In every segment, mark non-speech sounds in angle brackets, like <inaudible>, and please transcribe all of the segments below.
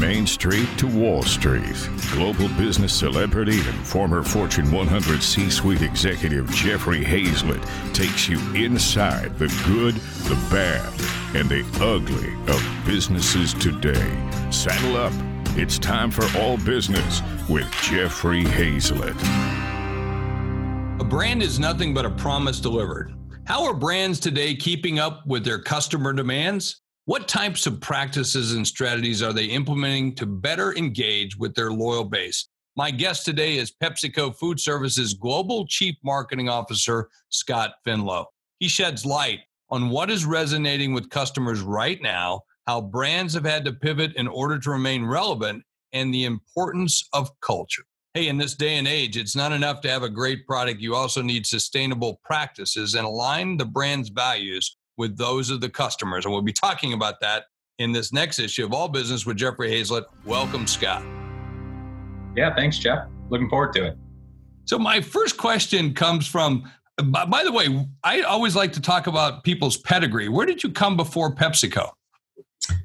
Main Street to Wall Street, global business celebrity and former Fortune 100 C suite executive Jeffrey Hayzlett takes you inside the good, the bad, and the ugly of businesses today. Saddle up. It's time for All Business with Jeffrey Hayzlett. A brand is nothing but a promise delivered. How are brands today keeping up with their customer demands? What types of practices and strategies are they implementing to better engage with their loyal base? My guest today is PepsiCo Food Services Global Chief Marketing Officer, Scott Finlow. He sheds light on what is resonating with customers right now, how brands have had to pivot in order to remain relevant, and the importance of culture. Hey, in this day and age, it's not enough to have a great product. You also need sustainable practices and align the brand's values with those of the customers. And we'll be talking about that in this next issue of All Business with Jeffrey Hayzlett. Welcome, Scott. Yeah, thanks, Jeff. Looking forward to it. So, my first question comes from, by the way, I always like to talk about people's pedigree. Where did you come before PepsiCo?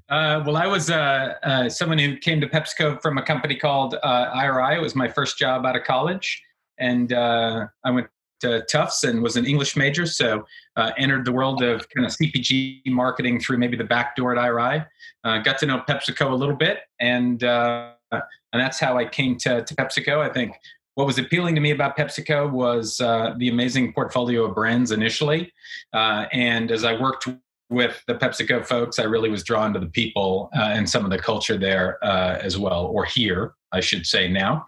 Uh, well, I was uh, uh, someone who came to PepsiCo from a company called uh, IRI. It was my first job out of college. And uh, I went to Tufts and was an English major, so uh, entered the world of kind of CPG marketing through maybe the back door at IRI. Uh, got to know PepsiCo a little bit, and uh, and that's how I came to, to PepsiCo. I think what was appealing to me about PepsiCo was uh, the amazing portfolio of brands initially, uh, and as I worked with the PepsiCo folks, I really was drawn to the people uh, and some of the culture there as well, or here, I should say now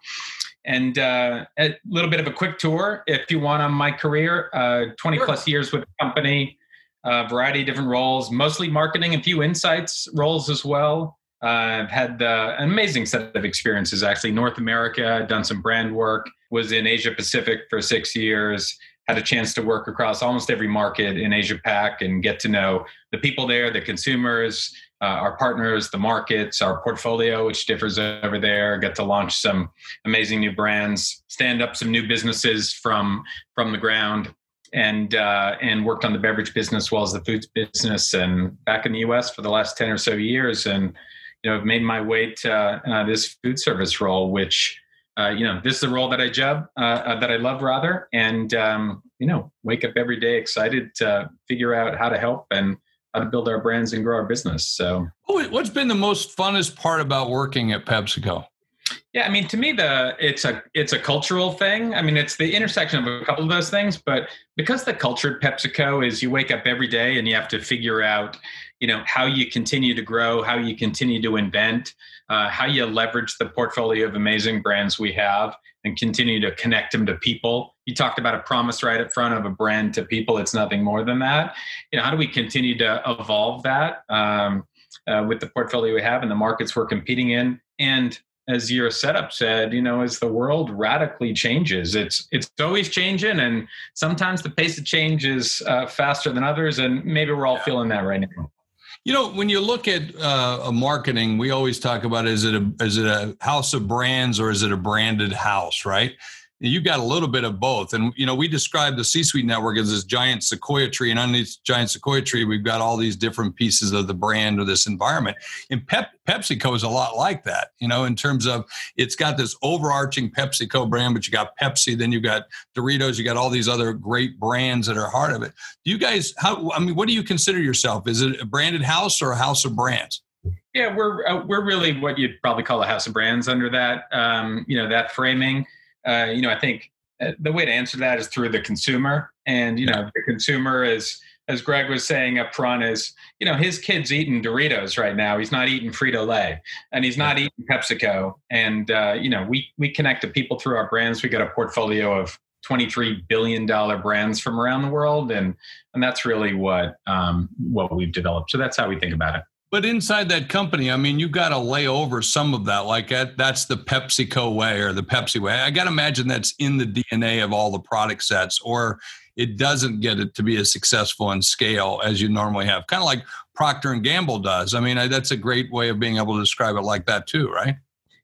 and uh, a little bit of a quick tour if you want on my career uh, 20 plus years with the company a uh, variety of different roles mostly marketing a few insights roles as well. Uh, i've had uh, an amazing set of experiences actually north america done some brand work was in asia pacific for six years had a chance to work across almost every market in asia pac and get to know the people there the consumers uh, our partners, the markets, our portfolio, which differs over there. Get to launch some amazing new brands, stand up some new businesses from from the ground, and uh, and worked on the beverage business as well as the foods business, and back in the U.S. for the last ten or so years, and you know, I've made my way to uh, this food service role, which. Uh, you know, this is the role that I job uh, uh, that I love rather, and um, you know, wake up every day excited to figure out how to help and how to build our brands and grow our business. So, what's been the most funnest part about working at PepsiCo? Yeah, I mean, to me, the it's a it's a cultural thing. I mean, it's the intersection of a couple of those things. But because the culture at PepsiCo is, you wake up every day and you have to figure out, you know, how you continue to grow, how you continue to invent, uh, how you leverage the portfolio of amazing brands we have, and continue to connect them to people. You talked about a promise right up front of a brand to people. It's nothing more than that. You know, how do we continue to evolve that um, uh, with the portfolio we have and the markets we're competing in? And as your setup said, you know, as the world radically changes, it's it's always changing, and sometimes the pace of change is uh, faster than others, and maybe we're all feeling that right now. You know, when you look at uh, a marketing, we always talk about is it a is it a house of brands or is it a branded house, right? You got a little bit of both. And you know, we describe the C-suite network as this giant sequoia tree, and underneath this giant sequoia tree, we've got all these different pieces of the brand or this environment. And Pep, PepsiCo is a lot like that, you know, in terms of it's got this overarching PepsiCo brand, but you got Pepsi, then you got Doritos, you got all these other great brands that are part of it. Do you guys? How? I mean, what do you consider yourself? Is it a branded house or a house of brands? Yeah, we're uh, we're really what you'd probably call a house of brands under that um, you know that framing uh, you know, I think uh, the way to answer that is through the consumer. And, you know, the consumer is, as Greg was saying up front, is, you know, his kid's eating Doritos right now. He's not eating Frito Lay and he's not eating PepsiCo. And, uh, you know, we, we connect to people through our brands. We got a portfolio of $23 billion brands from around the world. And, and that's really what, um, what we've developed. So that's how we think about it. But inside that company, I mean, you've got to lay over some of that. Like that, that's the PepsiCo way or the Pepsi way. I got to imagine that's in the DNA of all the product sets, or it doesn't get it to be as successful in scale as you normally have. Kind of like Procter and Gamble does. I mean, that's a great way of being able to describe it like that too, right?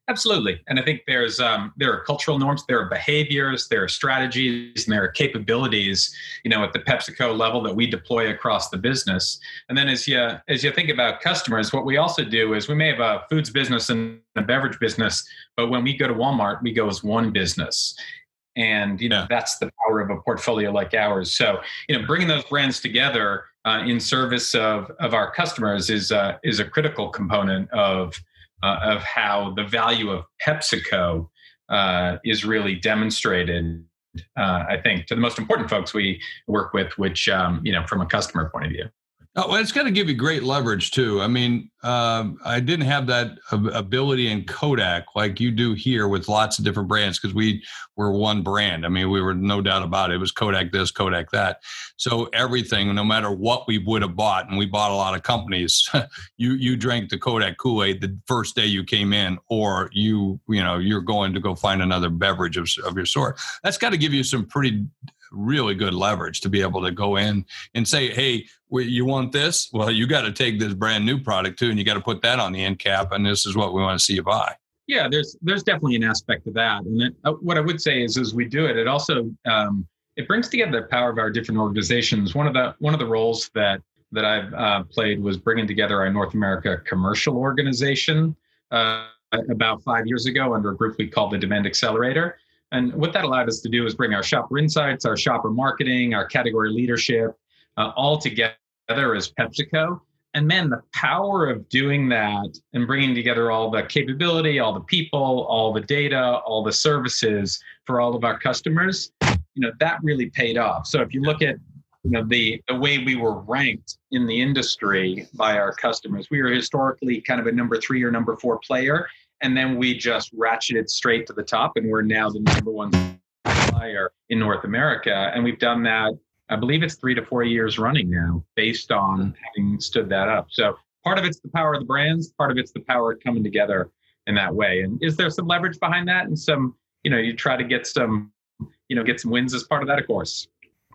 Absolutely, and I think there's um, there are cultural norms, there are behaviors, there are strategies, and there are capabilities, you know, at the PepsiCo level that we deploy across the business. And then as you as you think about customers, what we also do is we may have a foods business and a beverage business, but when we go to Walmart, we go as one business. And you know that's the power of a portfolio like ours. So you know, bringing those brands together uh, in service of of our customers is uh, is a critical component of uh, of how the value of PepsiCo uh, is really demonstrated. Uh, I think to the most important folks we work with, which um, you know, from a customer point of view. Oh, well, it's got to give you great leverage too. I mean, uh, I didn't have that ability in Kodak like you do here with lots of different brands because we were one brand. I mean, we were no doubt about it. It was Kodak this, Kodak that. So everything, no matter what we would have bought, and we bought a lot of companies, <laughs> you you drank the Kodak Kool Aid the first day you came in, or you you know you're going to go find another beverage of, of your sort. That's got to give you some pretty really good leverage to be able to go in and say, hey, you want this? Well, you got to take this brand new product too, and you got to put that on the end cap, and this is what we want to see you buy. Yeah, there's there's definitely an aspect of that, and it, uh, what I would say is, as we do it, it also um, it brings together the power of our different organizations. One of the one of the roles that that I've uh, played was bringing together our North America commercial organization uh, about five years ago under a group we called the Demand Accelerator. And what that allowed us to do is bring our shopper insights, our shopper marketing, our category leadership, uh, all together as PepsiCo. And man, the power of doing that and bringing together all the capability, all the people, all the data, all the services for all of our customers, you know, that really paid off. So if you look at you know the the way we were ranked in the industry by our customers, we were historically kind of a number three or number four player and then we just ratcheted straight to the top and we're now the number one supplier in north america. And we've done that i believe it's three to four years running now based on having stood that up. So part of it's the power of the brands part of it's the power coming together in that way. And is there some leverage behind that? And some you know you try to get some you know get some wins as part of that of course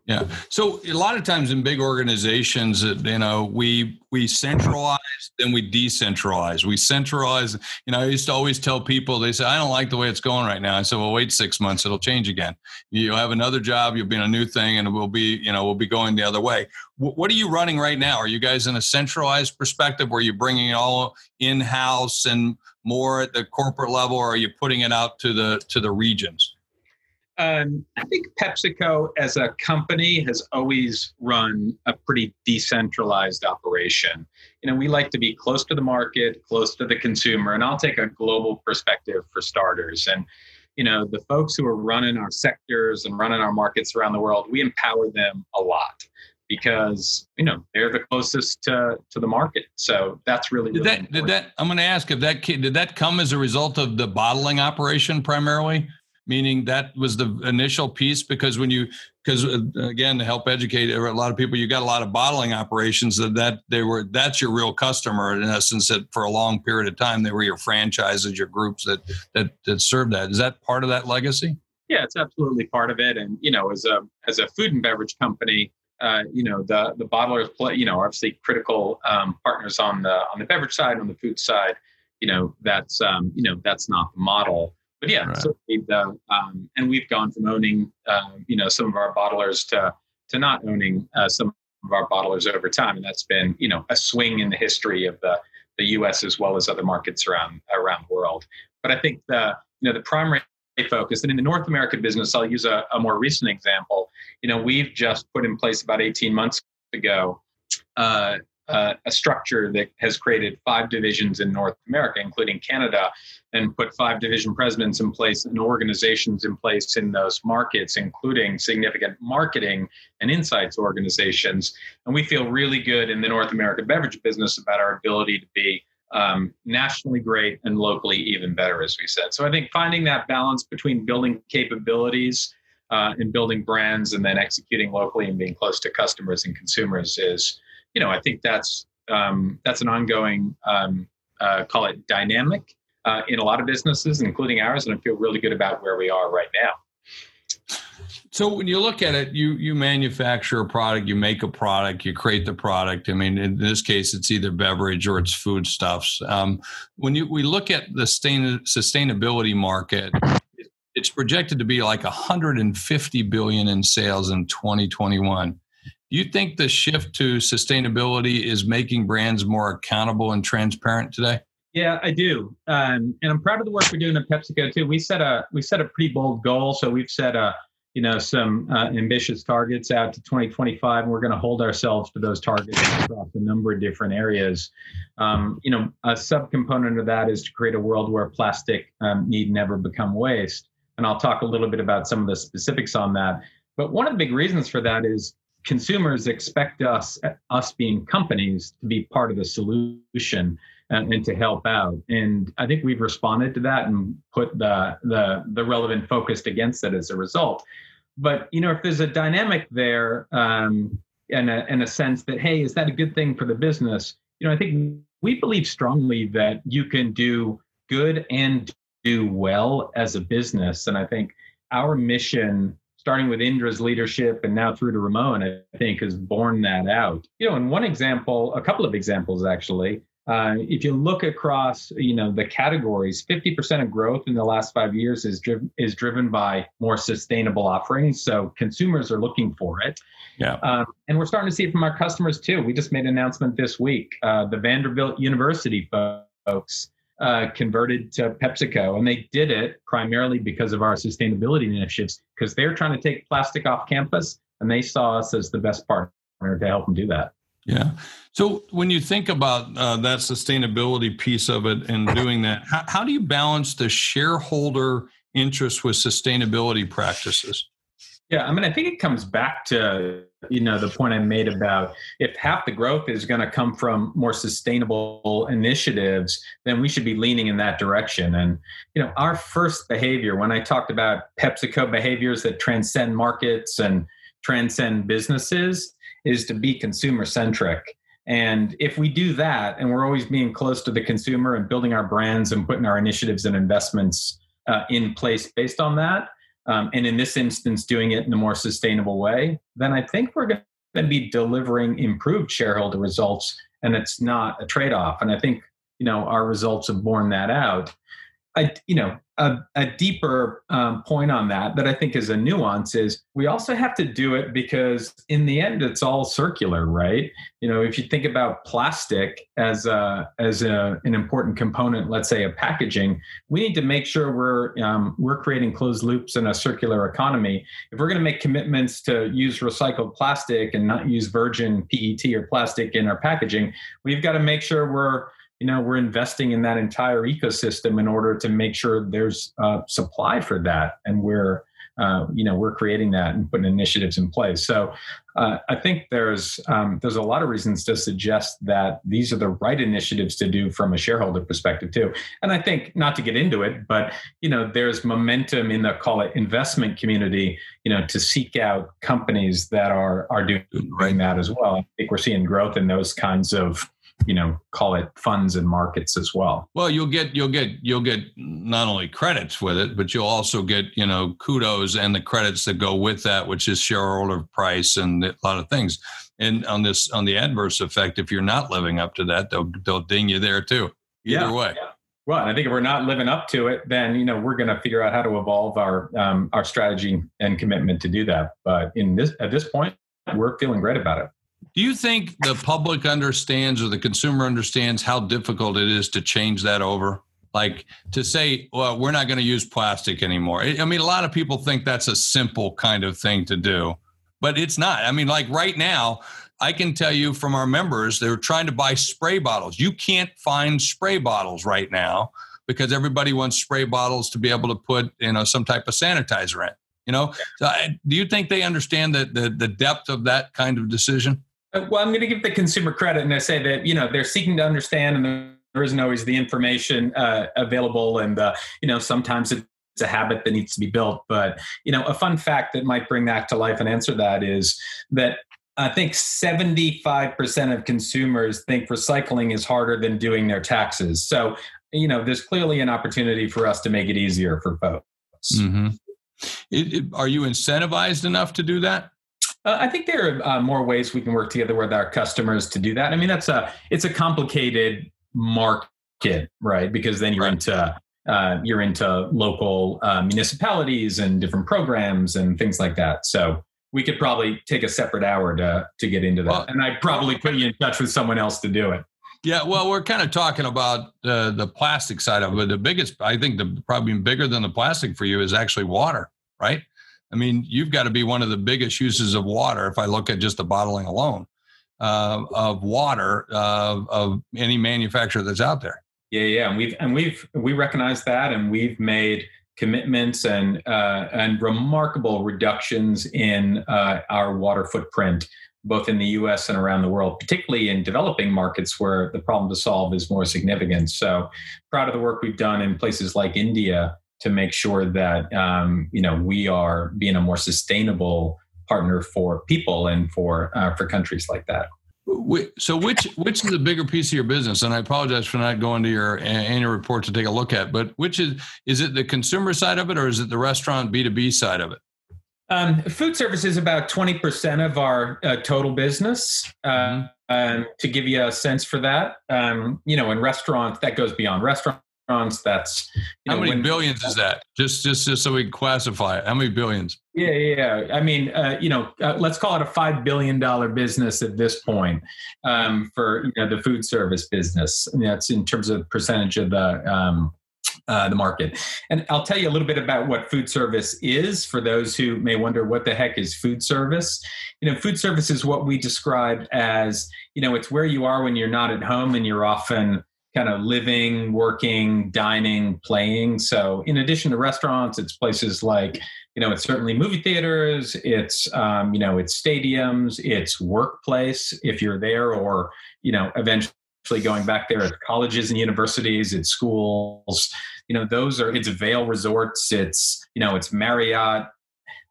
yeah. So a lot of times in big organizations, you know, we we centralize, then we decentralize. We centralize. You know, I used to always tell people, they say, I don't like the way it's going right now. I said, well, wait six months, it'll change again. You'll have another job, you'll be in a new thing, and we'll be, you know, we'll be going the other way. what are you running right now? Are you guys in a centralized perspective where you're bringing it all in house and more at the corporate level, or are you putting it out to the to the regions? Um, I think PepsiCo as a company has always run a pretty decentralized operation. You know, we like to be close to the market, close to the consumer, and I'll take a global perspective for starters. And, you know, the folks who are running our sectors and running our markets around the world, we empower them a lot because you know they're the closest to to the market. So that's really, did that did that I'm going to ask if that did that come as a result of the bottling operation primarily? Meaning that was the initial piece because when you because uh, again to help educate a lot of people you got a lot of bottling operations that that they were that's your real customer in essence that for a long period of time they were your franchises your groups that that that served that. Is that part of that legacy? Yeah it's absolutely part of it. And you know as a as a food and beverage company uh, you know the the bottlers play you know obviously critical um, partners on the on the beverage side on the food side you know that's um, you know that's not the model but yeah, right. certainly the um, and we've gone from owning uh, you know some of our bottlers to to not owning uh, some of our bottlers over time, and that's been you know a swing in the history of the the U.S. as well as other markets around around the world. But I think the you know the primary focus, and in the North American business, I'll use a, a more recent example. You know, we've just put in place about 18 months ago uh, uh, a structure that has created five divisions in North America, including Canada, and put five division presidents in place and organizations in place in those markets, including significant marketing and insights organizations. And we feel really good in the North American beverage business about our ability to be um, nationally great and locally even better, as we said. So I think finding that balance between building capabilities uh, and building brands and then executing locally and being close to customers and consumers is you know, I think that's um, that's an ongoing um, uh, call it dynamic uh, in a lot of businesses, including ours, and I feel really good about where we are right now. So when you look at it, you you manufacture a product, you make a product, you create the product. I mean, in this case, it's either beverage or it's foodstuffs. Um, when you we look at the sustain, sustainability market, it's projected to be like 150 billion in sales in 2021. Do you think the shift to sustainability is making brands more accountable and transparent today? Yeah, I do, um, and I'm proud of the work we're doing at PepsiCo too. We set a we set a pretty bold goal, so we've set a you know some uh, ambitious targets out to 2025 and we're going to hold ourselves to those targets across a number of different areas. Um, you know a subcomponent of that is to create a world where plastic um, need never become waste. And i'll talk a little bit about some of the specifics on that. But one of the big reasons for that is consumers expect us us being companies to be part of the solution and, and, to help out. And I think we've responded to that and put the the the relevant focus against it as a result. But you know, if there's a dynamic there um, and a and a sense that hey, is that a good thing for the business? You know, I think we believe strongly that you can do good and do well as a business. And I think our mission starting with Indra's leadership and now through to Ramon, I think has borne that out. You know, and one example, a couple of examples actually, uh, if you look across, you know, the categories, 50% of growth in the last five years is driven is driven by more sustainable offerings. So consumers are looking for it. Yeah. Um, and we're starting to see it from our customers too. We just made an announcement this week. Uh, the Vanderbilt University folks uh, converted to PepsiCo, and they did it primarily because of our sustainability initiatives. Because they're trying to take plastic off campus, and they saw us as the best partner to help them do that. Yeah. So when you think about uh, that sustainability piece of it and doing that, how, how do you balance the shareholder interest with sustainability practices? Yeah, I mean, I think it comes back to you know the point I made about if half the growth is going to come from more sustainable initiatives, then we should be leaning in that direction. And you know, our first behavior when I talked about PepsiCo behaviors that transcend markets and transcend businesses, is to be consumer centric. And if we do that, and we're always being close to the consumer and building our brands and putting our initiatives and investments uh, in place based on that, um, and in this instance, doing it in a more sustainable way, then I think we're going to be delivering improved shareholder results, and it's not a trade off. And I think you know our results have borne that out. I, you know, a, a deeper um, point on that that I think is a nuance is we also have to do it because in the end it's all circular, right? You know, if you think about plastic as a as a, an important component, let's say of packaging, we need to make sure we're um, we're creating closed loops in a circular economy. If we're going to make commitments to use recycled plastic and not use virgin PET or plastic in our packaging, we've got to make sure we're you know we're investing in that entire ecosystem in order to make sure there's uh, supply for that. And we're uh, you know we're creating that and putting initiatives in place. So uh, i think there's um, there's a lot of reasons to suggest that these are the right initiatives to do from a shareholder perspective too. And i think not to get into it but you know there's momentum in the call it investment community you know to seek out companies that are are doing right. that as well. I think we're seeing growth in those kinds of you know call it funds and markets as well well you'll get you'll get you'll get not only credits with it but you'll also get you know kudos and the credits that go with that which is shareholder price and a lot of things and on this on the adverse effect if you're not living up to that they'll they'll ding you there too either yeah, way yeah. Well, I think if we're not living up to it, then you know we're going to figure out how to evolve our um, our strategy and commitment to do that. But in this at this point, we're feeling great about it. Do you think the public understands or the consumer understands how difficult it is to change that over? Like to say, well, we're not going to use plastic anymore. I mean, a lot of people think that's a simple kind of thing to do, but it's not. I mean, like right now, I can tell you from our members, they're trying to buy spray bottles. You can't find spray bottles right now because everybody wants spray bottles to be able to put, you know, some type of sanitizer in. You know, so I, do you think they understand the, the the depth of that kind of decision? Uh, well, I'm going to give the consumer credit and I say that, you know, they're seeking to understand and there isn't always the information uh, available. And, uh, you know, sometimes it's a habit that needs to be built. But, you know, a fun fact that might bring that to life and answer that is that I think 75% of consumers think recycling is harder than doing their taxes. So, you know, there's clearly an opportunity for us to make it easier for folks. Mm-hmm. It, it, are you incentivized enough to do that? Uh, I think there are uh, more ways we can work together with our customers to do that. I mean, that's a it's a complicated market, right? Because then you're right. into uh, you're into local uh, municipalities and different programs and things like that. So we could probably take a separate hour to to get into that, well, and I'd probably put you in touch with someone else to do it. Yeah, well, we're kind of talking about uh, the plastic side of it. The biggest, I think, the probably bigger than the plastic for you is actually water, right? I mean, you've got to be one of the biggest uses of water. If I look at just the bottling alone uh, of water uh, of any manufacturer that's out there. Yeah, yeah, and we've and we've we recognize that, and we've made commitments and uh, and remarkable reductions in uh, our water footprint, both in the U.S. and around the world, particularly in developing markets where the problem to solve is more significant. So, proud of the work we've done in places like India to make sure that um, you know we are being a more sustainable partner for people and for uh, for countries like that. So which which is the bigger piece of your business? And I apologize for not going to your annual report to take a look at, but which is is it the consumer side of it or is it the restaurant B two B side of it? Um, food service is about twenty percent of our uh, total business. Uh. Um, to give you a sense for that, um, you know, in restaurants that goes beyond that's how know, many when, billions is that? Just, just, just so we can classify it. How many billions? Yeah, yeah. I mean, uh, you know, uh, let's call it a five billion dollar business at this point um, for you know, the food service business. And that's in terms of percentage of the um, uh, the market. And I'll tell you a little bit about what food service is for those who may wonder what the heck is food service. You know, food service is what we describe as, you know, it's where you are when you're not at home and you're often kind of living, working, dining, playing. So, in addition to restaurants, it's places like, you know, it's certainly movie theaters, it's, um, you know, it's stadiums, it's workplace if you're there, or, you know, eventually going back there, it's colleges and universities, it's schools. You know, those are, it's Vail Resorts, it's, you know, it's Marriott,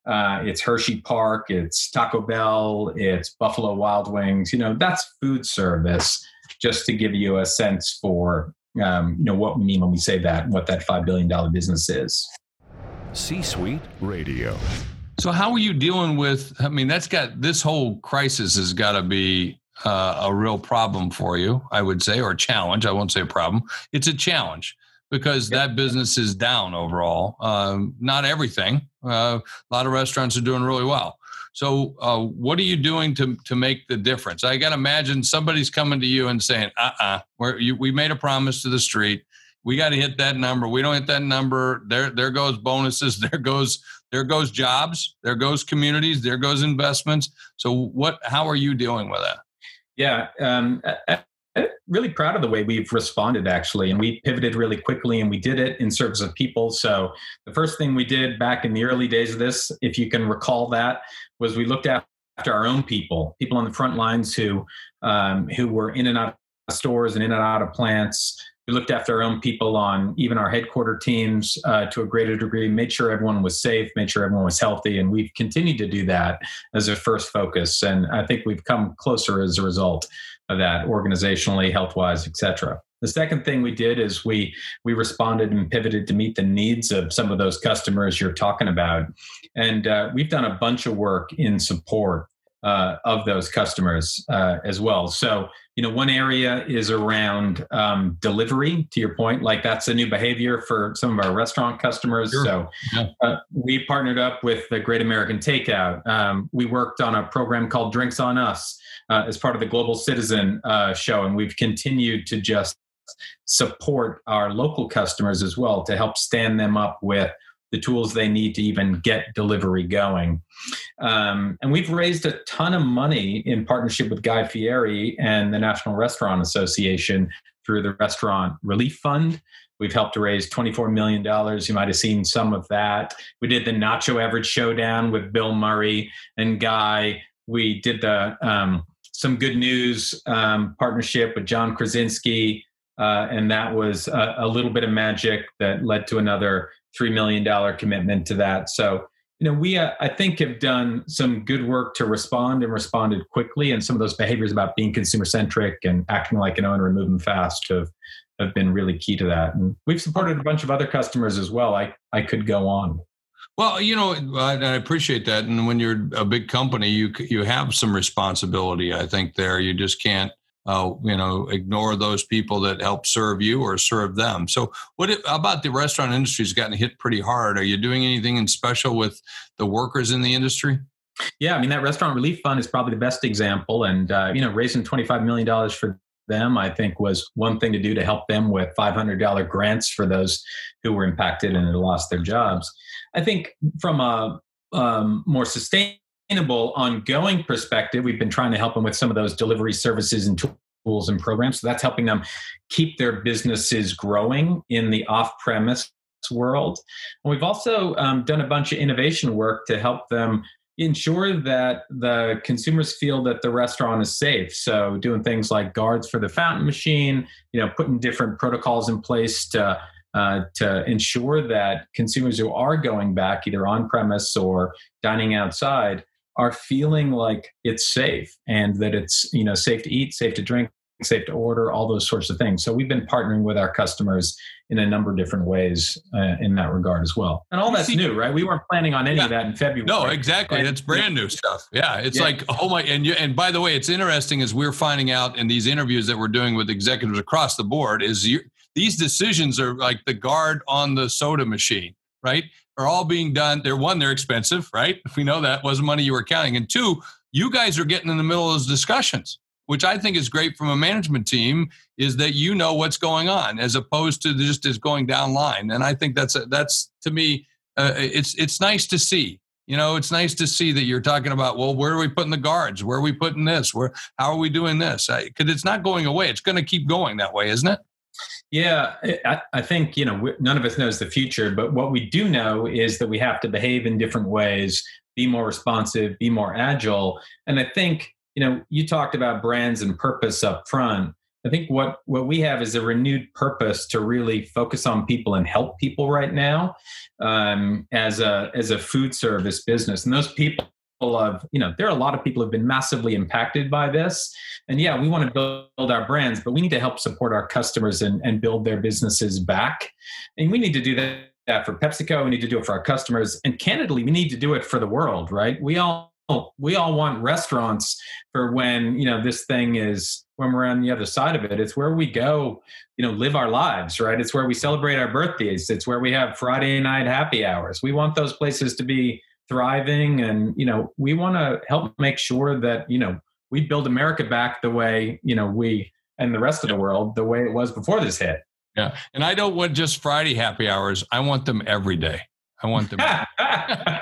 uh, it's Hershey Park, it's Taco Bell, it's Buffalo Wild Wings. You know, that's food service just to give you a sense for um, you know what we mean when we say that, what that five billion dollar business is. C-suite radio. So how are you dealing with? I mean, that's got this whole crisis has got to be uh, a real problem for you, I would say, or a challenge. I won't say a problem. It's a challenge because yep. that business is down overall. Um, not everything. Uh, a lot of restaurants are doing really well. So, uh, what are you doing to to make the difference? I got to imagine somebody's coming to you and saying, "Uh, uh-uh, uh we made a promise to the street. We got to hit that number. We don't hit that number. There, there goes bonuses. <laughs> There goes, there goes jobs. There goes communities. There goes investments. So, what? How are you dealing with that? Yeah, um, really proud of the way we've responded actually and we pivoted really quickly and we did it in service of people. So the first thing we did back in the early days of this if you can recall that was we looked after our own people people on the front lines who um, who were in and out of stores and in and out of plants. We looked after our own people on even our headquarter teams uh, to a greater degree made sure everyone was safe made sure everyone was healthy and we've continued to do that as a first focus. And i think we've come closer as a result that organizationally health wise etc the second thing we did is we we responded and pivoted to meet the needs of some of those customers you're talking about and uh, we've done a bunch of work in support uh, of those customers uh, as well. So, you know, one area is around um, delivery. To your point, like that's a new behavior for some of our restaurant customers. Sure. So, yeah. uh, we partnered up with the Great American Takeout. Um, we worked on a program called Drinks on Us uh, as part of the Global Citizen uh, show, and we've continued to just support our local customers as well to help stand them up with the tools they need to even get delivery going. Um, and we've raised a ton of money in partnership with Guy Fieri and the National Restaurant Association through the Restaurant Relief Fund. We've helped to raise $24 million. You might have seen some of that. We did the Nacho Average Showdown with Bill Murray and Guy. We did the um, Some Good News um, partnership with John Krasinski. Uh, and that was a, a little bit of magic that led to another $3 million commitment to that. So, you know, we, uh, I think, have done some good work to respond and responded quickly. And some of those behaviors about being consumer centric and acting like an owner and moving fast have, have been really key to that. And we've supported a bunch of other customers as well. I, I could go on. Well, you know, I, I, appreciate that. And when you're a big company, you you have some responsibility. I think there, you just can't, uh, you know, ignore those people that help serve you or serve them. So, what about the restaurant industry has gotten hit pretty hard? Are you doing anything in special with the workers in the industry? Yeah, I mean that restaurant relief fund is probably the best example, and uh, you know, raising twenty five million dollars for them, I think was one thing to do to help them with $500 grants for those who were impacted and had lost their jobs. I think from a um, more sustainable, ongoing perspective, we've been trying to help them with some of those delivery services and tools and programs. So that's helping them keep their businesses growing in the off premise world. And we've also um, done a bunch of innovation work to help them ensure that the consumers feel that the restaurant is safe so doing things like guards for the fountain machine you know putting different protocols in place to uh, to ensure that consumers who are going back either on premise or dining outside are feeling like it's safe and that it's you know safe to eat safe to drink safe to order, all those sorts of things. So we've been partnering with our customers in a number of different ways uh, in that regard as well. And all that's new, right? We weren't planning on any yeah. of that in February. No, exactly. That's brand new stuff. Yeah, it's yeah. like oh my and you and by the way, it's interesting as we're finding out in these interviews that we're doing with executives across the board is you, these decisions are like the guard on the soda machine, right? Are all being done. They're one, they're expensive, right? <laughs> We know that wasn't money you were counting, and two, you guys are getting in the middle of those discussions which I think is great from a management team, is that you know what's going on as opposed to just as going down line. And I think that's a, that's to me, uh, it's it's nice to see. You know, it's nice to see that you're talking about. Well, where are we putting the guards? Where are we putting this? Where how are we doing this? Because it's not going away. It's going to keep going that way, isn't it? Yeah, I, I, think you know none of us knows the future, but what we do know is that we have to behave in different ways, be more responsive, be more agile, and I think you know, you talked about brands and purpose up front. I think what what we have is a renewed purpose to really focus on people and help people right now um, as a as a food service business, and those people of you know there are a lot of people who've been massively impacted by this. And yeah we want to build our brands but we need to help support our customers and, and build their businesses back. And we need to do that, that for pepsico. We need to do it for our customers. And candidly we need to do it for the world right? We all we all want restaurants for when you know this thing is when we're on the other side of it. It's where we go you know live our lives right? It's where we celebrate our birthdays. It's where we have friday night happy hours. We want those places to be thriving. And you know we want to help make sure that you know we build america back the way you know we and the rest of the world the way it was before this hit. Yeah. And i don't want just friday happy hours. I want them every day. I want them <laughs>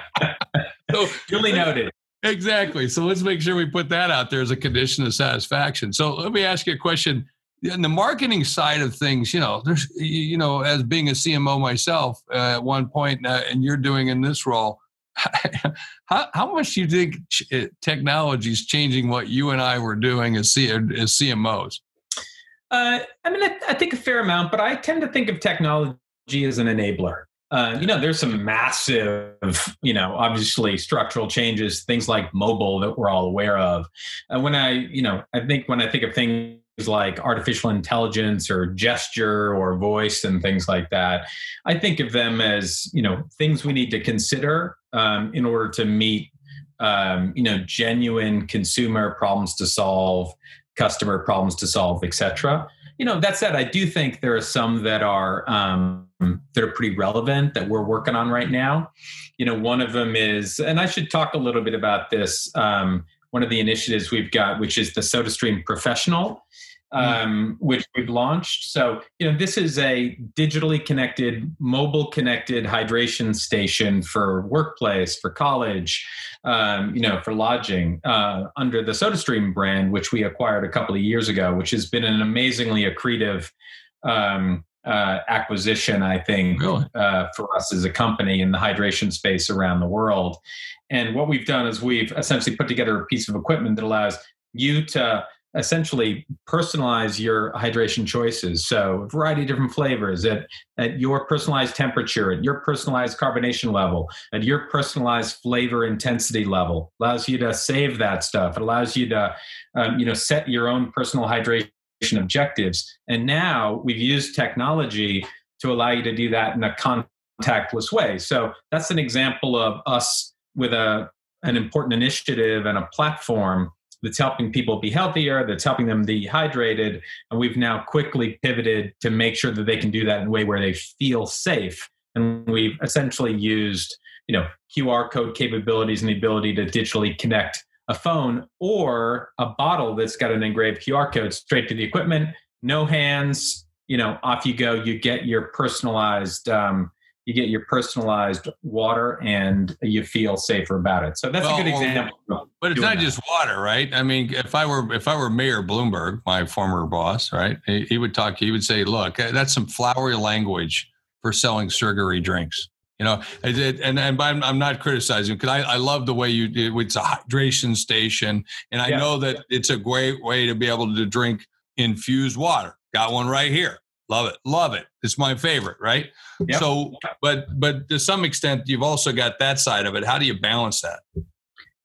so duly noted. Exactly. So let's make sure we put that out there as a condition of satisfaction. So let me ask you a question. In the marketing side of things, you know, there's, you know, as being a CMO myself uh, at one point, uh, and you're doing in this role, how, how much do you think uh, technology is changing what you and I were doing as, C, as CMOs? Uh, I mean, I, I think a fair amount, but I tend to think of technology as an enabler. Uh, you know, there's some massive, you know, obviously structural changes, things like mobile that we're all aware of. And when I, you know, I think when I think of things like artificial intelligence or gesture or voice and things like that, I think of them as, you know, things we need to consider um, in order to meet, um, you know, genuine consumer problems to solve, customer problems to solve, etc you know, that said, I do think there are some that are um, that are pretty relevant that we're working on right now. You know, one of them is, and I should talk a little bit about this. Um, one of the initiatives we've got, which is the SodaStream Professional. Um, which we've launched. So, you know, this is a digitally connected, mobile connected hydration station for workplace, for college, um, you know, for lodging uh, under the SodaStream brand, which we acquired a couple of years ago, which has been an amazingly accretive um, uh, acquisition, I think, really? uh, for us as a company in the hydration space around the world. And what we've done is we've essentially put together a piece of equipment that allows you to essentially personalize your hydration choices. So a variety of different flavors at, at your personalized temperature, at your personalized carbonation level, at your personalized flavor intensity level. Allows you to save that stuff. It allows you to, um, you know, set your own personal hydration objectives. And now we've used technology to allow you to do that in a contactless way. So that's an example of us with a an important initiative and a platform that's helping people be healthier, that's helping them dehydrated. And we've now quickly pivoted to make sure that they can do that in a way where they feel safe. And we've essentially used, you know, QR code capabilities and the ability to digitally connect a phone or a bottle that's got an engraved QR code straight to the equipment, no hands, you know, off you go. You get your personalized um, you get your personalized water and you feel safer about it. So that's well, a good example. But it's not that. just water, right? I mean, if I were if I were Mayor Bloomberg, my former boss, right, he, he would talk. He would say, "Look, uh, that's some flowery language for selling sugary drinks." You know, it, and and I'm, I'm not criticizing because I, I love the way you do. It's a hydration station, and I know that it's a great way to be able to drink infused water. Got one right here. Love it. Love it. It's my favorite, right? Yep. So, but but to some extent, you've also got that side of it. How do you balance that?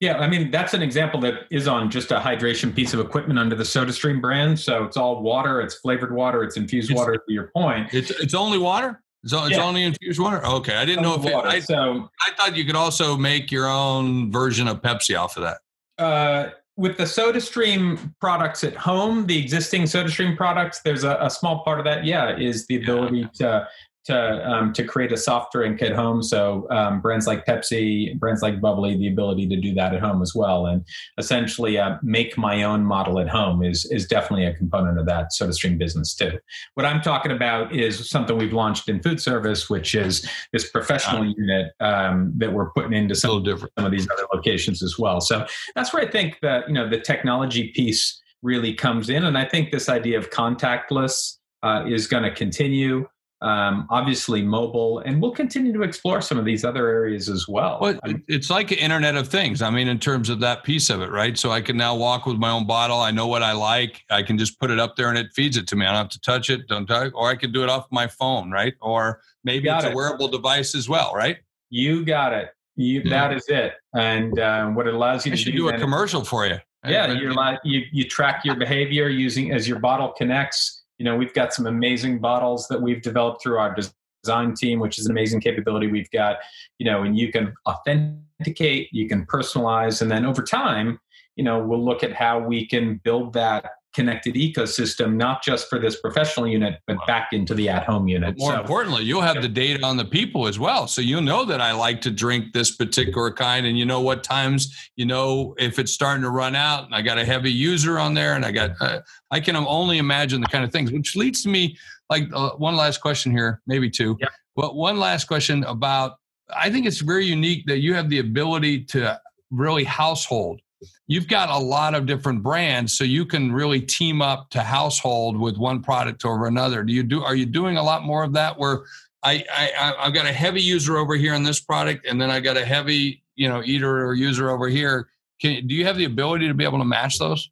Yeah, I mean that's an example that is on just a hydration piece of equipment under the SodaStream brand. So it's all water, it's flavored water, it's infused it's, water. To your point, it's it's only water. It's, it's yeah. only infused water. Okay, I didn't know if it, I, so. I thought you could also make your own version of Pepsi off of that. Uh, with the SodaStream products at home, the existing SodaStream products, there's a, a small part of that. Yeah, is the ability yeah. to to um, to create a soft drink at home. So um, brands like Pepsi, brands like Bubly, the ability to do that at home as well, and essentially uh, make my own model at home is is definitely a component of that SodaStream business too. What I'm talking about is something we've launched in food service, which is this professional yeah. unit um, that we're putting into some, some of these other locations as well. So that's where I think that you know the technology piece really comes in, and I think this idea of contactless uh, is going to continue um, obviously mobile, and we'll continue to explore some of these other areas as well. Well, it's like Internet of Things. I mean, in terms of that piece of it, right? So I can now walk with my own bottle. I know what I like. I can just put it up there and it feeds it to me. I don't have to touch it. Don't touch, or I can do it off my phone, right? Or maybe it's it. a wearable device as well, right? You got it. You, yeah. That is it. And uh, what it allows you I to do, do a commercial for you. Yeah, you you you track your behavior using as your bottle connects you know we've got some amazing bottles that we've developed through our design team which is an amazing capability we've got you know and you can authenticate you can personalize and then over time you know we'll look at how we can build that connected ecosystem, not just for this professional unit, but back into the at home unit. More so, importantly, you'll have the data on the people as well. So you know that I like to drink this particular kind, and you know what times, you know, if it's starting to run out, and I got a heavy user on there, and I got, uh, I can only imagine the kind of things, which leads to me like uh, one last question here, maybe two. Yeah. But one last question about, I think it's very unique that you have the ability to really household you've got a lot of different brands so you can really team up to household with one product over another. Do you do are you doing a lot more of that where i, I i've got a heavy user over here on this product and then i got a heavy you know eater or user over here? Can do you have the ability to be able to match those?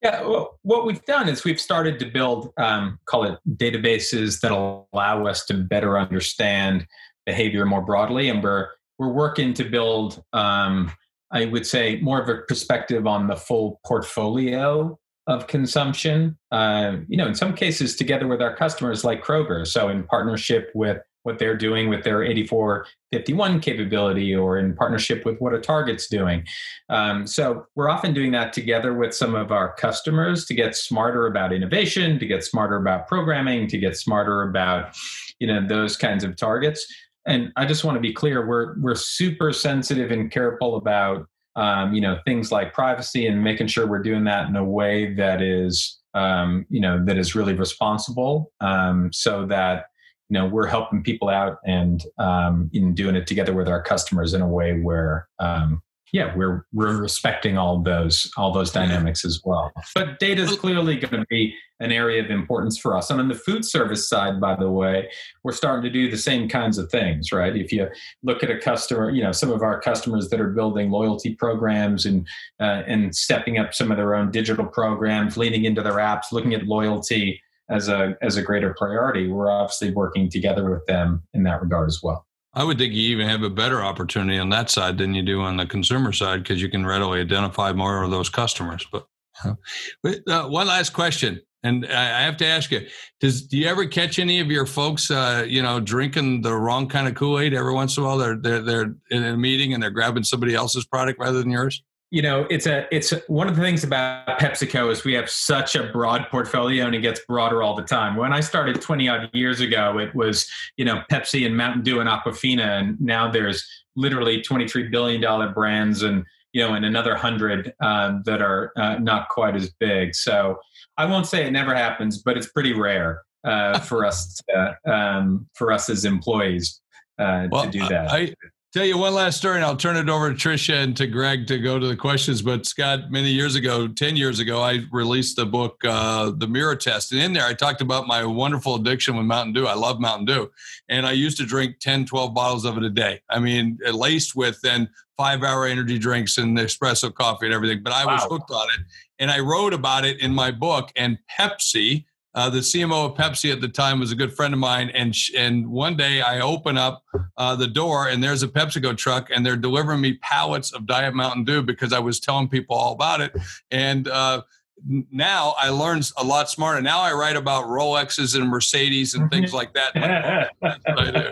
Yeah, well, what we've done is we've started to build, um, call it databases that allow us to better understand behavior more broadly, and we're we're working to build um, I would say more of a perspective on the full portfolio of consumption. Uh, you know, in some cases, together with our customers like Kroger. So, in partnership with what they're doing with their 8451 capability or in partnership with what a Target's doing. Um, so, we're often doing that together with some of our customers to get smarter about innovation, to get smarter about programming, to get smarter about you know those kinds of targets and I just want to be clear, we're we're super sensitive and careful about um, you know things like privacy and making sure we're doing that in a way that is um, you know that is really responsible, um, so that you know we're helping people out and um, in doing it together with our customers in a way where um, yeah, we're we're respecting all those all those dynamics as well. But data is clearly going to be an area of importance for us. And on the food service side, by the way, we're starting to do the same kinds of things, right? If you look at a customer, you know, some of our customers that are building loyalty programs and uh, and stepping up some of their own digital programs, leaning into their apps, looking at loyalty as a as a greater priority, we're obviously working together with them in that regard as well. I would think you even have a better opportunity on that side than you do on the consumer side because you can readily identify more of those customers. But uh, one last question, And I have to ask you, does do you ever catch any of your folks, uh, you know, drinking the wrong kind of Kool Aid every once in a while? They're they're they're in a meeting and they're grabbing somebody else's product rather than yours. You know, it's a it's a, one of the things about PepsiCo is we have such a broad portfolio and it gets broader all the time. When I started 20 odd years ago, it was you know Pepsi and Mountain Dew and Aquafina, and now there's literally 23 billion dollar brands and you know and another hundred uh, that are uh, not quite as big. So I won't say it never happens, but it's pretty rare uh, for us to, um, for us as employees uh, well, to do that. I, tell you one last story, and I'll turn it over to Tricia and to Greg to go to the questions. But Scott, many years ago, ten years ago, I released the book, uh, The Mirror Test, and in there I talked about my wonderful addiction with Mountain Dew. I love Mountain Dew, and I used to drink 10, 12 bottles of it a day. I mean, laced with then five-hour energy drinks and espresso coffee and everything. But I wow. was hooked on it and I wrote about it in my book. And Pepsi, uh, the CMO of Pepsi at the time was a good friend of mine, and sh- and one day I open up uh, the door and there's a PepsiCo truck, and they're delivering me pallets of Diet Mountain Dew because I was telling people all about it, and uh, now I learned a lot smarter. Now I write about Rolexes and Mercedes and things like that.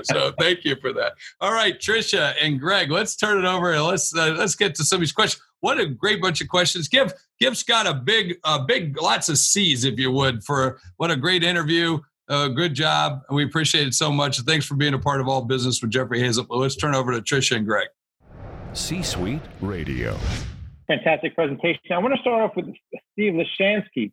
so thank you for that. All right, Tricia and Greg, let's turn it over and let's uh, let's get to some of these questions. What a great bunch of questions. Give give Scott a big a big lots of C's if you would for what a great interview. Uh, good job. We appreciate it so much. Thanks for being a part of all business with Jeffrey Hayzlett. Let's turn over to Tricia and Greg. C Suite Radio fantastic presentation. I want to start off with Steve Lashansky.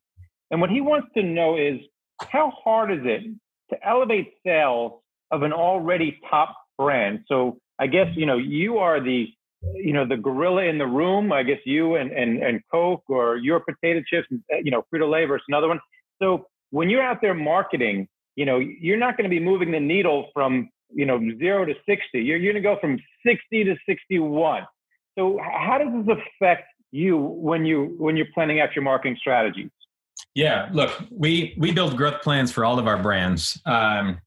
And what he wants to know is how hard is it to elevate sales of an already top brand? So I guess, you know, you are the, you know, the gorilla in the room. I guess you and, and, and Coke or your potato chips, you know, Frito-Lay versus another one. So when you're out there marketing, you know, you're not going to be moving the needle from, you know, zero to 60. You're, you're going to go from 60 to 61. So how does this affect you when you when you're planning out your marketing strategies? Yeah, look, we we build growth plans for all of our brands, um,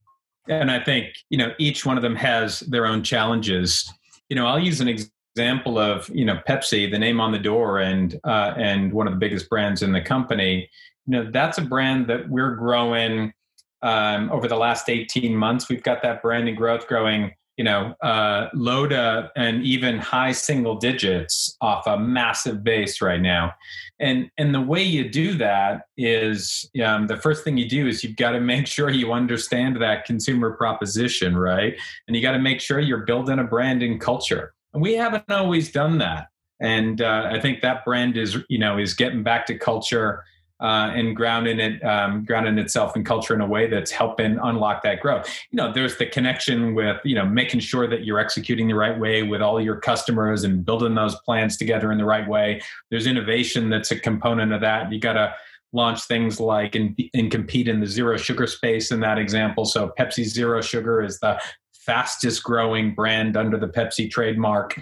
and I think you know each one of them has their own challenges. You know, I'll use an example of you know Pepsi, the name on the door, and uh, and one of the biggest brands in the company. You know, that's a brand that we're growing um, over the last 18 months. We've got that brand and growth growing you know, uh, low to and even high single digits off a massive base right now. And and the way you do that is um, the first thing you do is you've got to make sure you understand that consumer proposition, right? And you got to make sure you're building a brand and culture. And we haven't always done that. And uh, I think that brand is, you know, is getting back to culture uh, and grounding it, um, grounding itself in culture in a way that's helping unlock that growth. You know, there's the connection with you know making sure that you're executing the right way with all your customers and building those plans together in the right way. There's innovation that's a component of that. You got to launch things like and, and compete in the zero sugar space in that example. So Pepsi Zero Sugar is the fastest growing brand under the Pepsi trademark.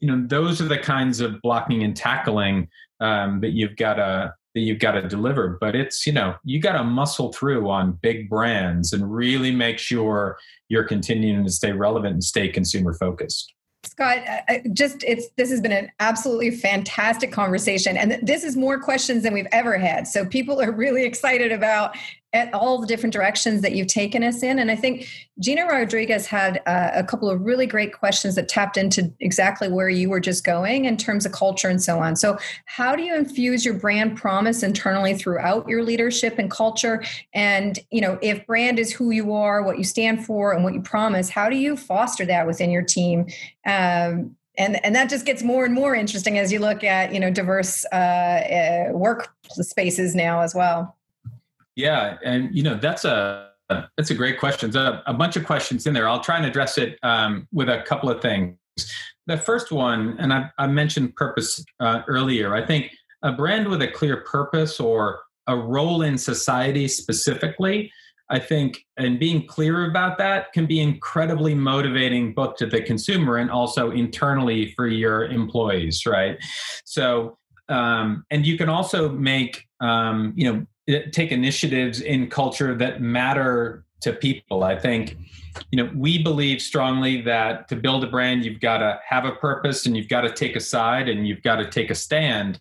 You know, those are the kinds of blocking and tackling um, that you've got to that you've got to deliver but it's you know you got to muscle through on big brands and really make sure you're continuing to stay relevant and stay consumer focused Scott, uh, uh, just it's this has been an absolutely fantastic conversation, and this is more questions than we've ever had. So people are really excited about at all the different directions that you've taken us in. And I think Gina Rodriguez had uh, a couple of really great questions that tapped into exactly where you were just going in terms of culture and so on. So, how do you infuse your brand promise internally throughout your leadership and culture? And, you know, if brand is who you are, what you stand for, and what you promise, how do you foster that within your team? Um, and and that just gets more and more interesting as you look at you know diverse uh, uh, work spaces now as well. Yeah, and you know that's a that's a great question. A, a bunch of questions in there. I'll try and address it um, with a couple of things. The first one, and I, I mentioned purpose uh, earlier. I think a brand with a clear purpose or a role in society specifically, I think, and being clear about that can be incredibly motivating both to the consumer and also internally for your employees, right? So, um, and you can also make, um, you know, take initiatives in culture that matter to people. I think, you know, we believe strongly that to build a brand, you've got to have a purpose and you've got to take a side and you've got to take a stand.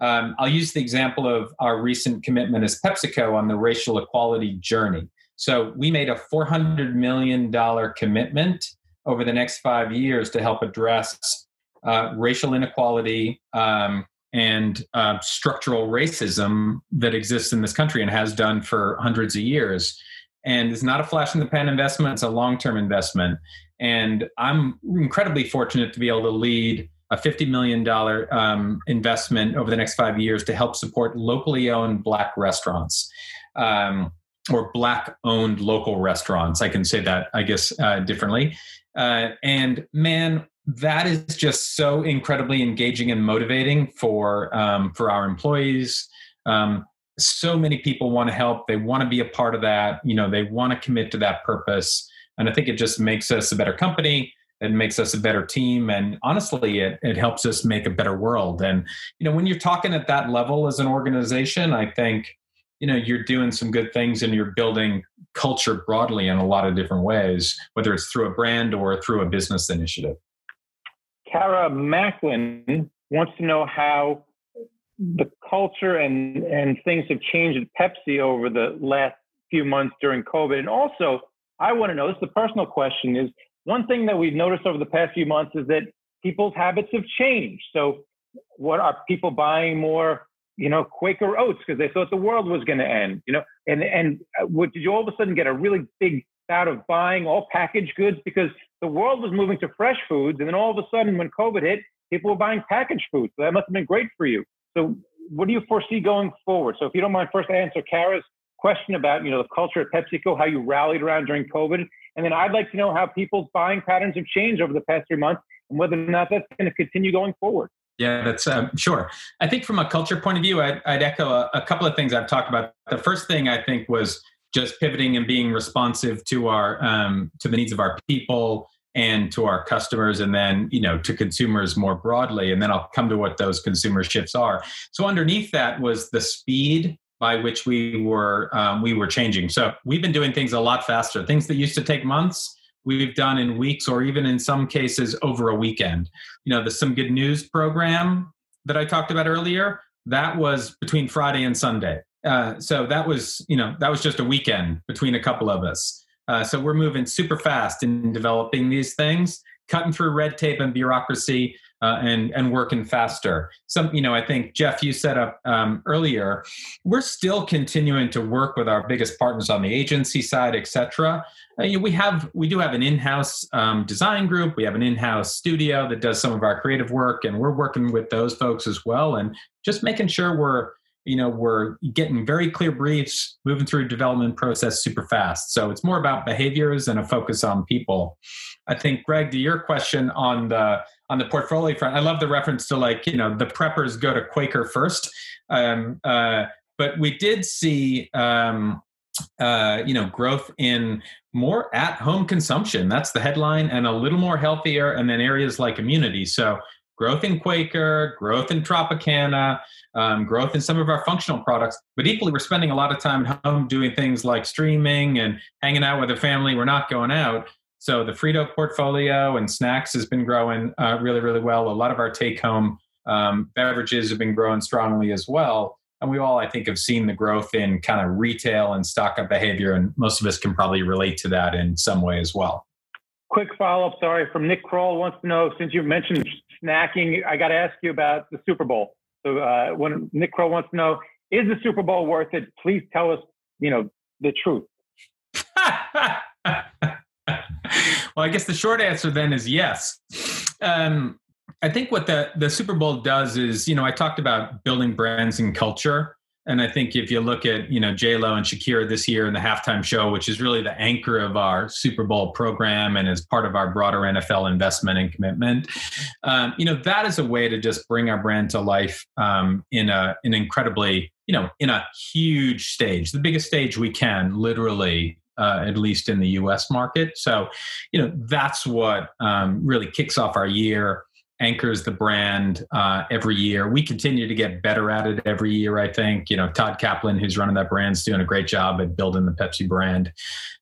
Um, I'll use the example of our recent commitment as PepsiCo on the racial equality journey. So we made a $400 million commitment over the next five years to help address uh, racial inequality um, and uh, structural racism that exists in this country and has done for hundreds of years. And it's not a flash in the pan investment, it's a long term investment. And I'm incredibly fortunate to be able to lead a $50 million um, investment over the next five years to help support locally owned Black restaurants. Um, or black owned local restaurants. I can say that, I guess, uh, differently. Uh, and man, that is just so incredibly engaging and motivating for um, for our employees. Um, so many people want to help. They want to be a part of that. You know, they want to commit to that purpose. And I think it just makes us a better company. It makes us a better team. And honestly, it, it helps us make a better world. And, you know, when you're talking at that level as an organization, I think, you know, you're doing some good things and you're building culture broadly in a lot of different ways, whether it's through a brand or through a business initiative. Kara Macklin wants to know how the culture and, and things have changed at Pepsi over the last few months during COVID. And also, I want to know this is a personal question is one thing that we've noticed over the past few months is that people's habits have changed. So, what are people buying more? You know, Quaker oats because they thought the world was going to end. You know, and and uh, what, did you all of a sudden get a really big out of buying all packaged goods because the world was moving to fresh foods. And then all of a sudden, when COVID hit, people were buying packaged foods. So that must have been great for you. So what do you foresee going forward? So if you don't mind, first answer Kara's question about you know the culture at PepsiCo, how you rallied around during COVID, and then I'd like to know how people's buying patterns have changed over the past three months, and whether or not that's going to continue going forward. Yeah, that's um, sure. I think from a culture point of view, I'd, I'd echo a, a couple of things I've talked about. The first thing I think was just pivoting and being responsive to our um, to the needs of our people and to our customers and then you know to consumers more broadly. And then i'll come to what those consumer shifts are. So underneath that was the speed by which we were um, we were changing. So we've been doing things a lot faster things that used to take months. We've done in weeks or even in some cases over a weekend. You know the some good news program that i talked about earlier that was between friday and sunday uh, so that was, you know, that was just a weekend between a couple of us. Uh, so we're moving super fast in developing these things, cutting through red tape and bureaucracy, uh, and and working faster. Some, you know, I think Jeff, you set up um, earlier. We're still continuing to work with our biggest partners on the agency side, et cetera. Uh, you know, we have we do have an in-house um, design group. We have an in-house studio that does some of our creative work, and we're working with those folks as well, and just making sure we're you know we're getting very clear briefs moving through development process super fast. So it's more about behaviors and a focus on people. I think greg to your question on the on the portfolio front i love the reference to like you know the preppers go to quaker first. Um, uh, but we did see um, uh, you know growth in more at home consumption. That's the headline and a little more healthier and then areas like immunity. So growth in Quaker, growth in Tropicana, um, growth in some of our functional products. But equally, we're spending a lot of time at home doing things like streaming and hanging out with the family. We're not going out. So the Frito portfolio and snacks has been growing uh, really, really well. A lot of our take home um, beverages have been growing strongly as well. And we all, I think, have seen the growth in kind of retail and stock up behavior. And most of us can probably relate to that in some way as well. Quick follow up, sorry, from Nick Kroll wants to know since you mentioned snacking, I got to ask you about the Super Bowl. So uh, when Nick Crow wants to know, is the Super Bowl worth it? Please tell us, you know, the truth. <laughs> well, I guess the short answer then is yes. Um, I think what the the Super Bowl does is, you know, I talked about building brands and culture. And I think if you look at, you know, J Lo and Shakira this year in the halftime show, which is really the anchor of our Super Bowl program and is part of our broader NFL investment and commitment, um, you know, that is a way to just bring our brand to life um, in a an incredibly, you know, in a huge stage, the biggest stage we can, literally. Uh, at least in the U.S. market, so you know that's what um, really kicks off our year anchors the brand uh, every year. We continue to get better at it every year. I think you know Todd Kaplan, who's running that brand, is doing a great job at building the Pepsi brand.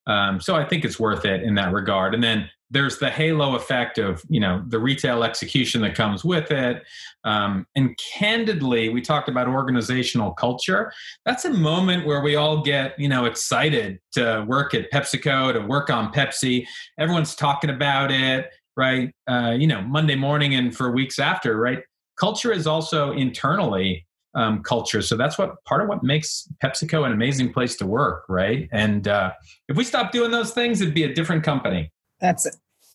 Um, so I think it's worth it in that regard. And then there's the halo effect of you know the retail execution that comes with it um, and candidly we talked about organizational culture that's a moment where we all get you know excited to work at pepsico to work on pepsi everyone's talking about it right? Uh, you know, Monday morning and for weeks after, right? Culture is also internally um, culture. So that's what part of what makes PepsiCo an amazing place to work, right? And uh, if we stop doing those things, it'd be a different company. That's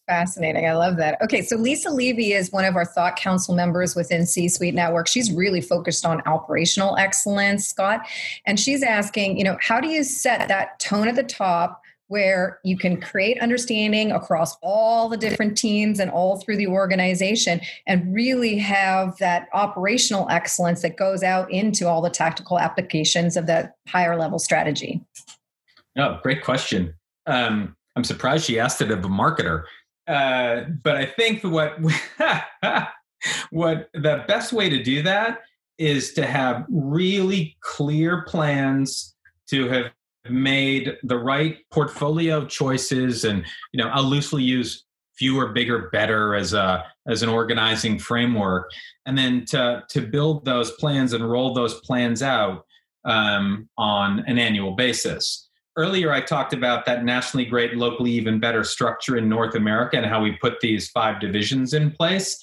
fascinating. I love that. Okay, so Lisa Levy is one of our Thought Council members within C Suite Network. She's really focused on operational excellence, Scott. And she's asking, you know, how do you set that tone at the top? Where you can create understanding across all the different teams and all through the organization and really have that operational excellence that goes out into all the tactical applications of that higher level strategy? Oh, great question. Um, I'm surprised she asked it of a marketer. Uh, but I think what <laughs> what the best way to do that is to have really clear plans to have made the right portfolio choices and you know i'll loosely use fewer bigger better as a as an organizing framework. And then to to build those plans and roll those plans out um, on an annual basis. Earlier i talked about that nationally great locally even better structure in north america and how we put these five divisions in place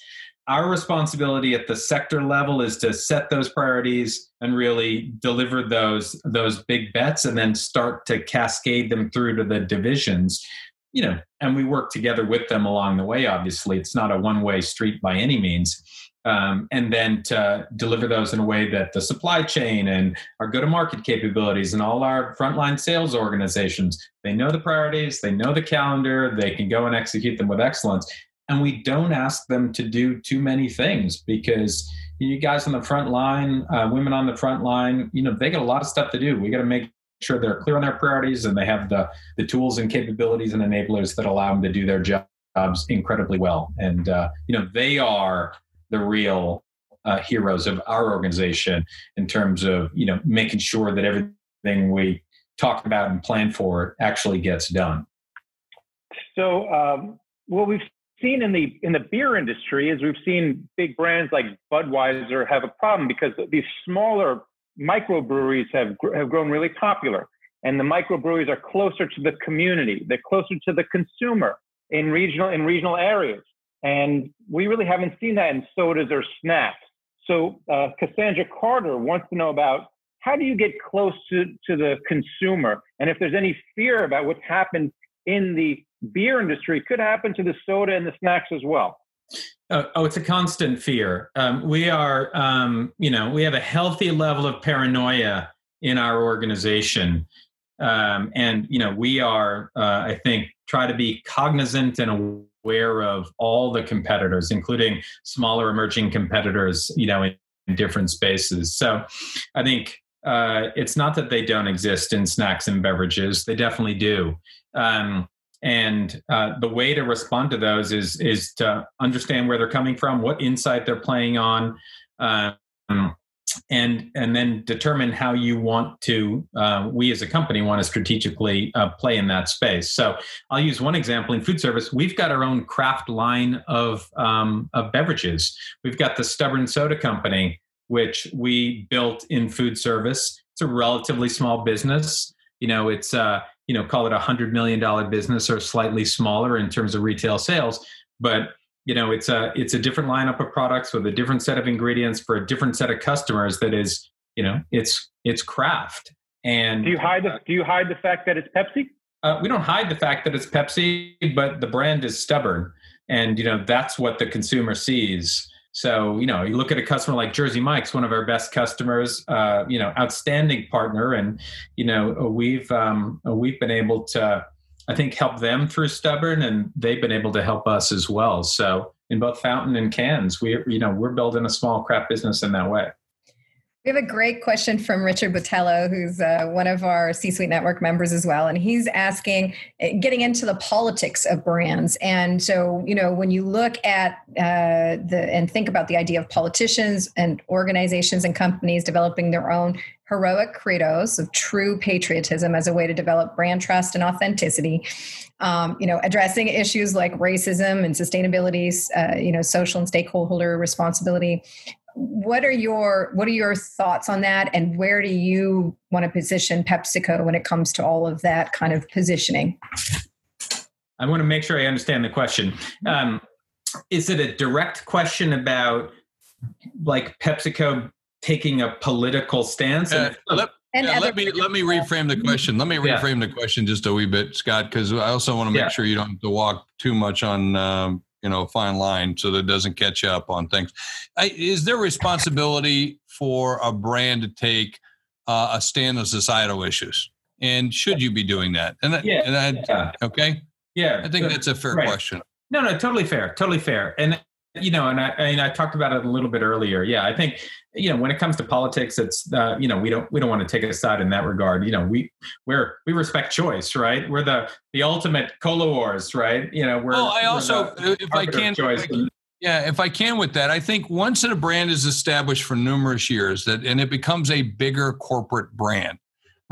our responsibility at the sector level is to set those priorities and really deliver those those big bets and then start to cascade them through to the divisions. You know and we work together with them along the way obviously. It's not a one way street by any means. Um, and then to deliver those in a way that the supply chain and our go to market capabilities and all our frontline sales organizations they know the priorities they know the calendar they can go and execute them with excellence and we don't ask them to do too many things because you guys on the front line, uh, women on the front line, you know, they got a lot of stuff to do. We got to make sure they're clear on their priorities and they have the the tools and capabilities and enablers that allow them to do their jobs incredibly well. And uh, you know, they are the real uh, heroes of our organization in terms of you know making sure that everything we talk about and plan for actually gets done. So, um, what we've seen in the in the beer industry is we've seen big brands like Budweiser have a problem because these smaller microbreweries have have grown really popular, and the microbreweries are closer to the community, they're closer to the consumer in regional in regional areas, and we really haven't seen that in sodas or snacks. So uh, Cassandra Carter wants to know about how do you get close to, to the consumer, and if there's any fear about what's happened in the beer industry could happen to the soda and the snacks as well. Oh, oh it's a constant fear. Um, we are, um, you know, we have a healthy level of paranoia in our organization. Um, and, you know, we are, uh, I think, try to be cognizant and aware of all the competitors, including smaller emerging competitors, you know, in, in different spaces. So I think uh, it's not that they don't exist in snacks and beverages, they definitely do. Um, and uh, the way to respond to those is is to understand where they're coming from what insight they're playing on um, and and then determine how you want to uh, we as a company want to strategically uh, play in that space. So i'll use one example. In food service we've got our own craft line of um, of beverages. We've got the stubborn soda company which we built in food service. It's a relatively small business. You know it's uh you know call it a hundred million dollar business or slightly smaller in terms of retail sales. But you know it's a it's a different lineup of products with a different set of ingredients for a different set of customers that is you know it's it's craft. And do you hide the do you hide the fact that it's pepsi? Uh, we don't hide the fact that it's pepsi but the brand is stubborn. And you know that's what the consumer sees so, you know, you look at a customer like Jersey Mike's, one of our best customers, uh, you know, outstanding partner. And, you know, we've, um, we've been able to, I think, help them through stubborn and they've been able to help us as well. So in both fountain and cans, we, you know, we're building a small craft business in that way. We have a great question from Richard Botello, who's uh, one of our C Suite Network members as well. And he's asking, eh, getting into the politics of brands. And so, you know, when you look at uh, the and think about the idea of politicians and organizations and companies developing their own heroic credos of true patriotism as a way to develop brand trust and authenticity. Um, you know, addressing issues like racism and sustainability, uh, you know, social and stakeholder responsibility, what are your what are your thoughts on that and where do you want to position pepsico when it comes to all of that kind of positioning i want to make sure i understand the question um, is it a direct question about like pepsico taking a political stance uh, let, yeah, let me let me reframe the question. Let me reframe yeah. the question just a wee bit, Scott, because I also want to make yeah. sure you don't have to walk too much on um, you know fine line so that it doesn't catch up on things. I, is there responsibility for a brand to take uh, a stand on societal issues? And should you be doing that? And, yeah, and I, yeah. okay? Yeah. I think that's a fair right. question. No no totally fair totally fair. And you know, and I, and I talked about it a little bit earlier. Yeah, I think you know when it comes to politics, it's uh, you know we don't we don't want to take a side in that regard. You know, we we're we respect choice, right? We're the the ultimate cola wars, right? You know, we're. Oh, I also if I can. yeah, if I can with that, I think once a brand is established for numerous years, that and it becomes a bigger corporate brand,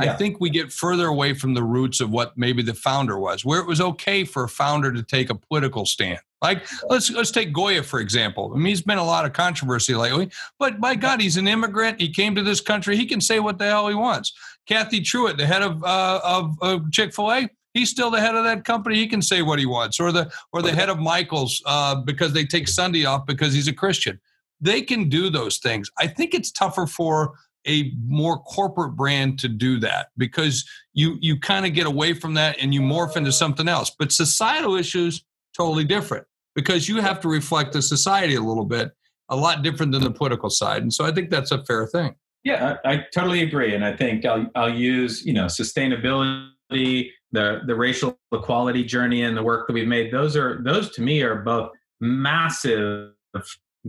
yeah. I think we get further away from the roots of what maybe the founder was, where it was okay for a founder to take a political stand. Like let's let's take Goya for example. I mean, he's been a lot of controversy lately, but by God, he's an immigrant. He came to this country. He can say what the hell he wants. Cathy Truett, the head of uh, of, of Chick Fil A, he's still the head of that company. He can say what he wants, or the or the head of Michaels uh, because they take Sunday off because he's a Christian. They can do those things. I think it's tougher for a more corporate brand to do that because you you kind of get away from that and you morph into something else. But societal issues totally different because you have to reflect the society a little bit, a lot different than the political side. And so I think that's a fair thing. Yeah, I, I totally agree, and I think I'll I'll use you know sustainability, the the racial equality journey, and the work that we've made. Those are those to me are both massive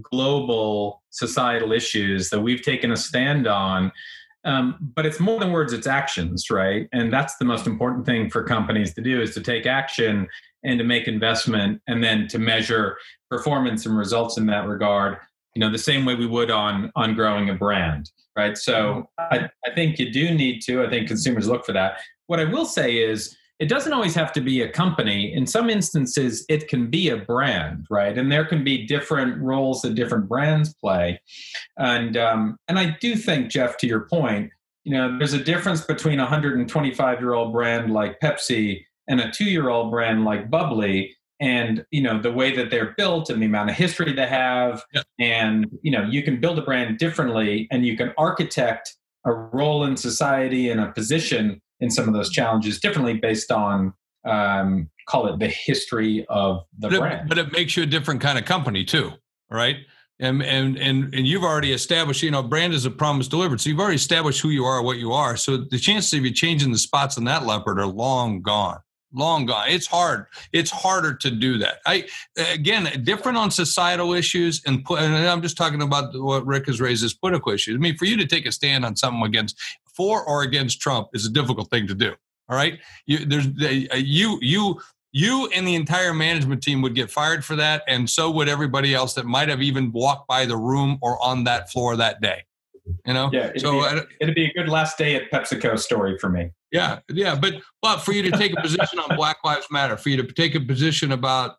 global societal issues that we've taken a stand on. Um, but it's more than words, it's actions, right? And that's the most important thing for companies to do is to take action and to make investment and then to measure performance and results in that regard, you know, the same way we would on on growing a brand, right? So I, I think you do need to, I think consumers look for that. What I will say is it doesn't always have to be a company. In some instances, it can be a brand, right? And there can be different roles that different brands play. And um, and I do think, Jeff, to your point, you know, there's a difference between a 125 year old brand like Pepsi and a two year old brand like Bubly. And you know the way that they're built and the amount of history they have, yeah. and you know you can build a brand differently, and you can architect a role in society and a position in some of those challenges differently based on um, call it the history of the but brand. It, but it makes you a different kind of company too, right? And and and and you've already established, you know, brand is a promise delivered. So you've already established who you are, what you are. So the chances of you changing the spots on that leopard are long gone. Long gone. It's hard. It's harder to do that. I again different on societal issues, and, and I'm just talking about what Rick has raised as political issues. I mean, for you to take a stand on something against for or against Trump is a difficult thing to do. All right, you, there's uh, you you you and the entire management team would get fired for that, and so would everybody else that might have even walked by the room or on that floor that day. You know, yeah. It'd so be, it'd be a good last day at PepsiCo story for me. Yeah, yeah, but but for you to take a position on Black Lives Matter, for you to take a position about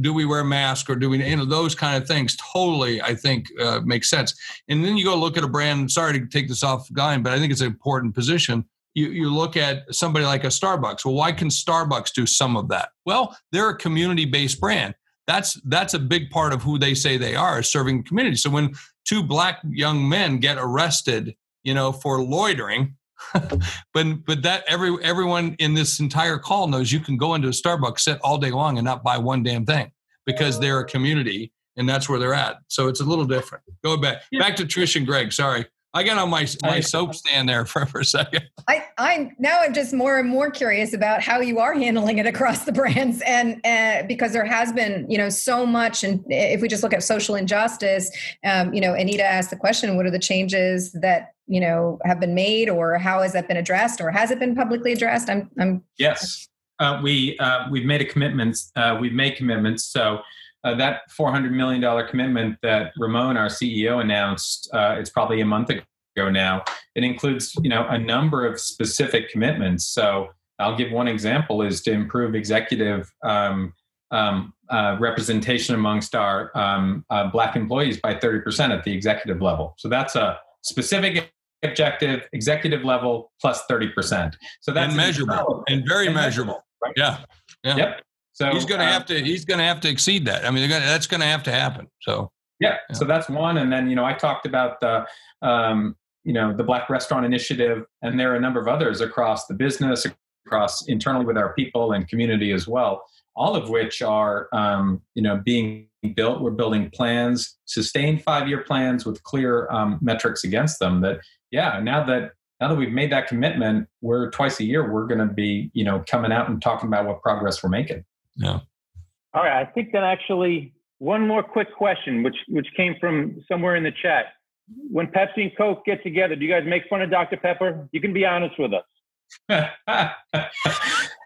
do we wear masks or do we you know those kind of things totally i think uh, makes sense. And then you go look at a brand sorry to take this off line but i think it's an important position. You, you look at somebody like a starbucks. Well why can starbucks do some of that? Well they're a community based brand. That's that's a big part of who they say they are serving the community. So when two black young men get arrested you know for loitering <laughs> but but that every everyone in this entire call knows you can go into a Starbucks, sit all day long, and not buy one damn thing because they're a community and that's where they're at. So it's a little different. Go back yeah. back to Trish and Greg. Sorry. I got on my my soap stand there for, for a second. <laughs> I I now I'm just more and more curious about how you are handling it across the brands, and uh, because there has been you know so much, and if we just look at social injustice, um, you know, Anita asked the question, what are the changes that you know have been made, or how has that been addressed, or has it been publicly addressed? I'm I'm yes, uh, we uh, we've made a commitment. Uh, we've made commitments, so uh, that $400 million commitment that Ramon, our CEO, announced, uh, it's probably a month ago now. It includes, you know, a number of specific commitments. So I'll give one example is to improve executive um, um, uh, representation amongst our um, uh, black employees by 30% at the executive level. So that's a specific objective, executive level plus 30%. So that's and measurable and very and measurable. Right? Yeah. Yeah. Yep. So he's going to uh, have to he's going to have to exceed that. I mean, gonna, that's going to have to happen. So yeah, yeah, so that's one. And then you know, I talked about the um, you know the Black Restaurant Initiative, and there are a number of others across the business, across internally with our people and community as well. All of which are um, you know being built. We're building plans, sustained five year plans with clear um, metrics against them. That yeah, now that now that we've made that commitment, we're twice a year. We're going to be you know coming out and talking about what progress we're making. Yeah. All right. I think that actually one more quick question, which which came from somewhere in the chat. When Pepsi and Coke get together, do you guys make fun of Dr. Pepper? You can be honest with us. <laughs>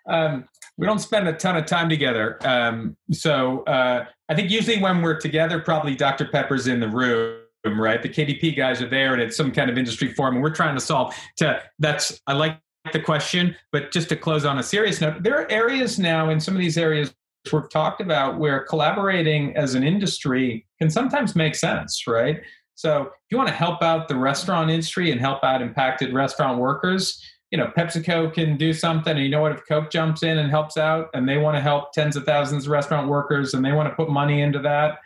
um, we don't spend a ton of time together. Um, so uh, I think usually when we're together, probably Dr. Pepper's in the room right? The KDP guys are there, and it's some kind of industry forum, and we're trying to solve. To that's I like the question, but just to close on a serious note, there are areas now in some of these areas we've talked about where collaborating as an industry can sometimes make sense, right? So if you want to help out the restaurant industry and help out impacted restaurant workers, you know, PepsiCo can do something. And you know what? If Coke jumps in and helps out and they want to help tens of thousands of restaurant workers and they want to put money into that,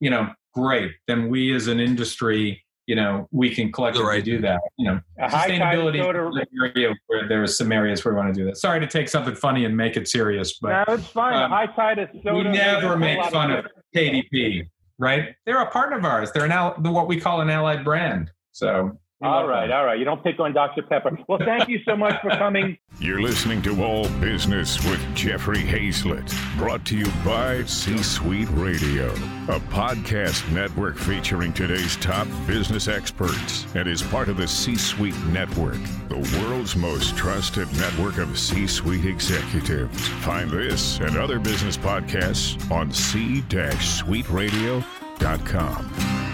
you know, great. Then we as an industry you know, we can collectively right. do that. You know, a sustainability area where there's some areas where we want to do that. Sorry to take something funny and make it serious, but no, it's fine. Um, high tide is soda. We never make fun of, of KDP, right? They're a partner of ours. They're now what we call an allied brand. So all right, all right. You don't pick on Dr. Pepper. Well, thank you so much for coming. You're listening to All Business with Jeffrey Hayzlett, brought to you by C Suite Radio, a podcast network featuring today's top business experts and is part of the C Suite Network, the world's most trusted network of C Suite executives. Find this and other business podcasts on c-suiteradio.com.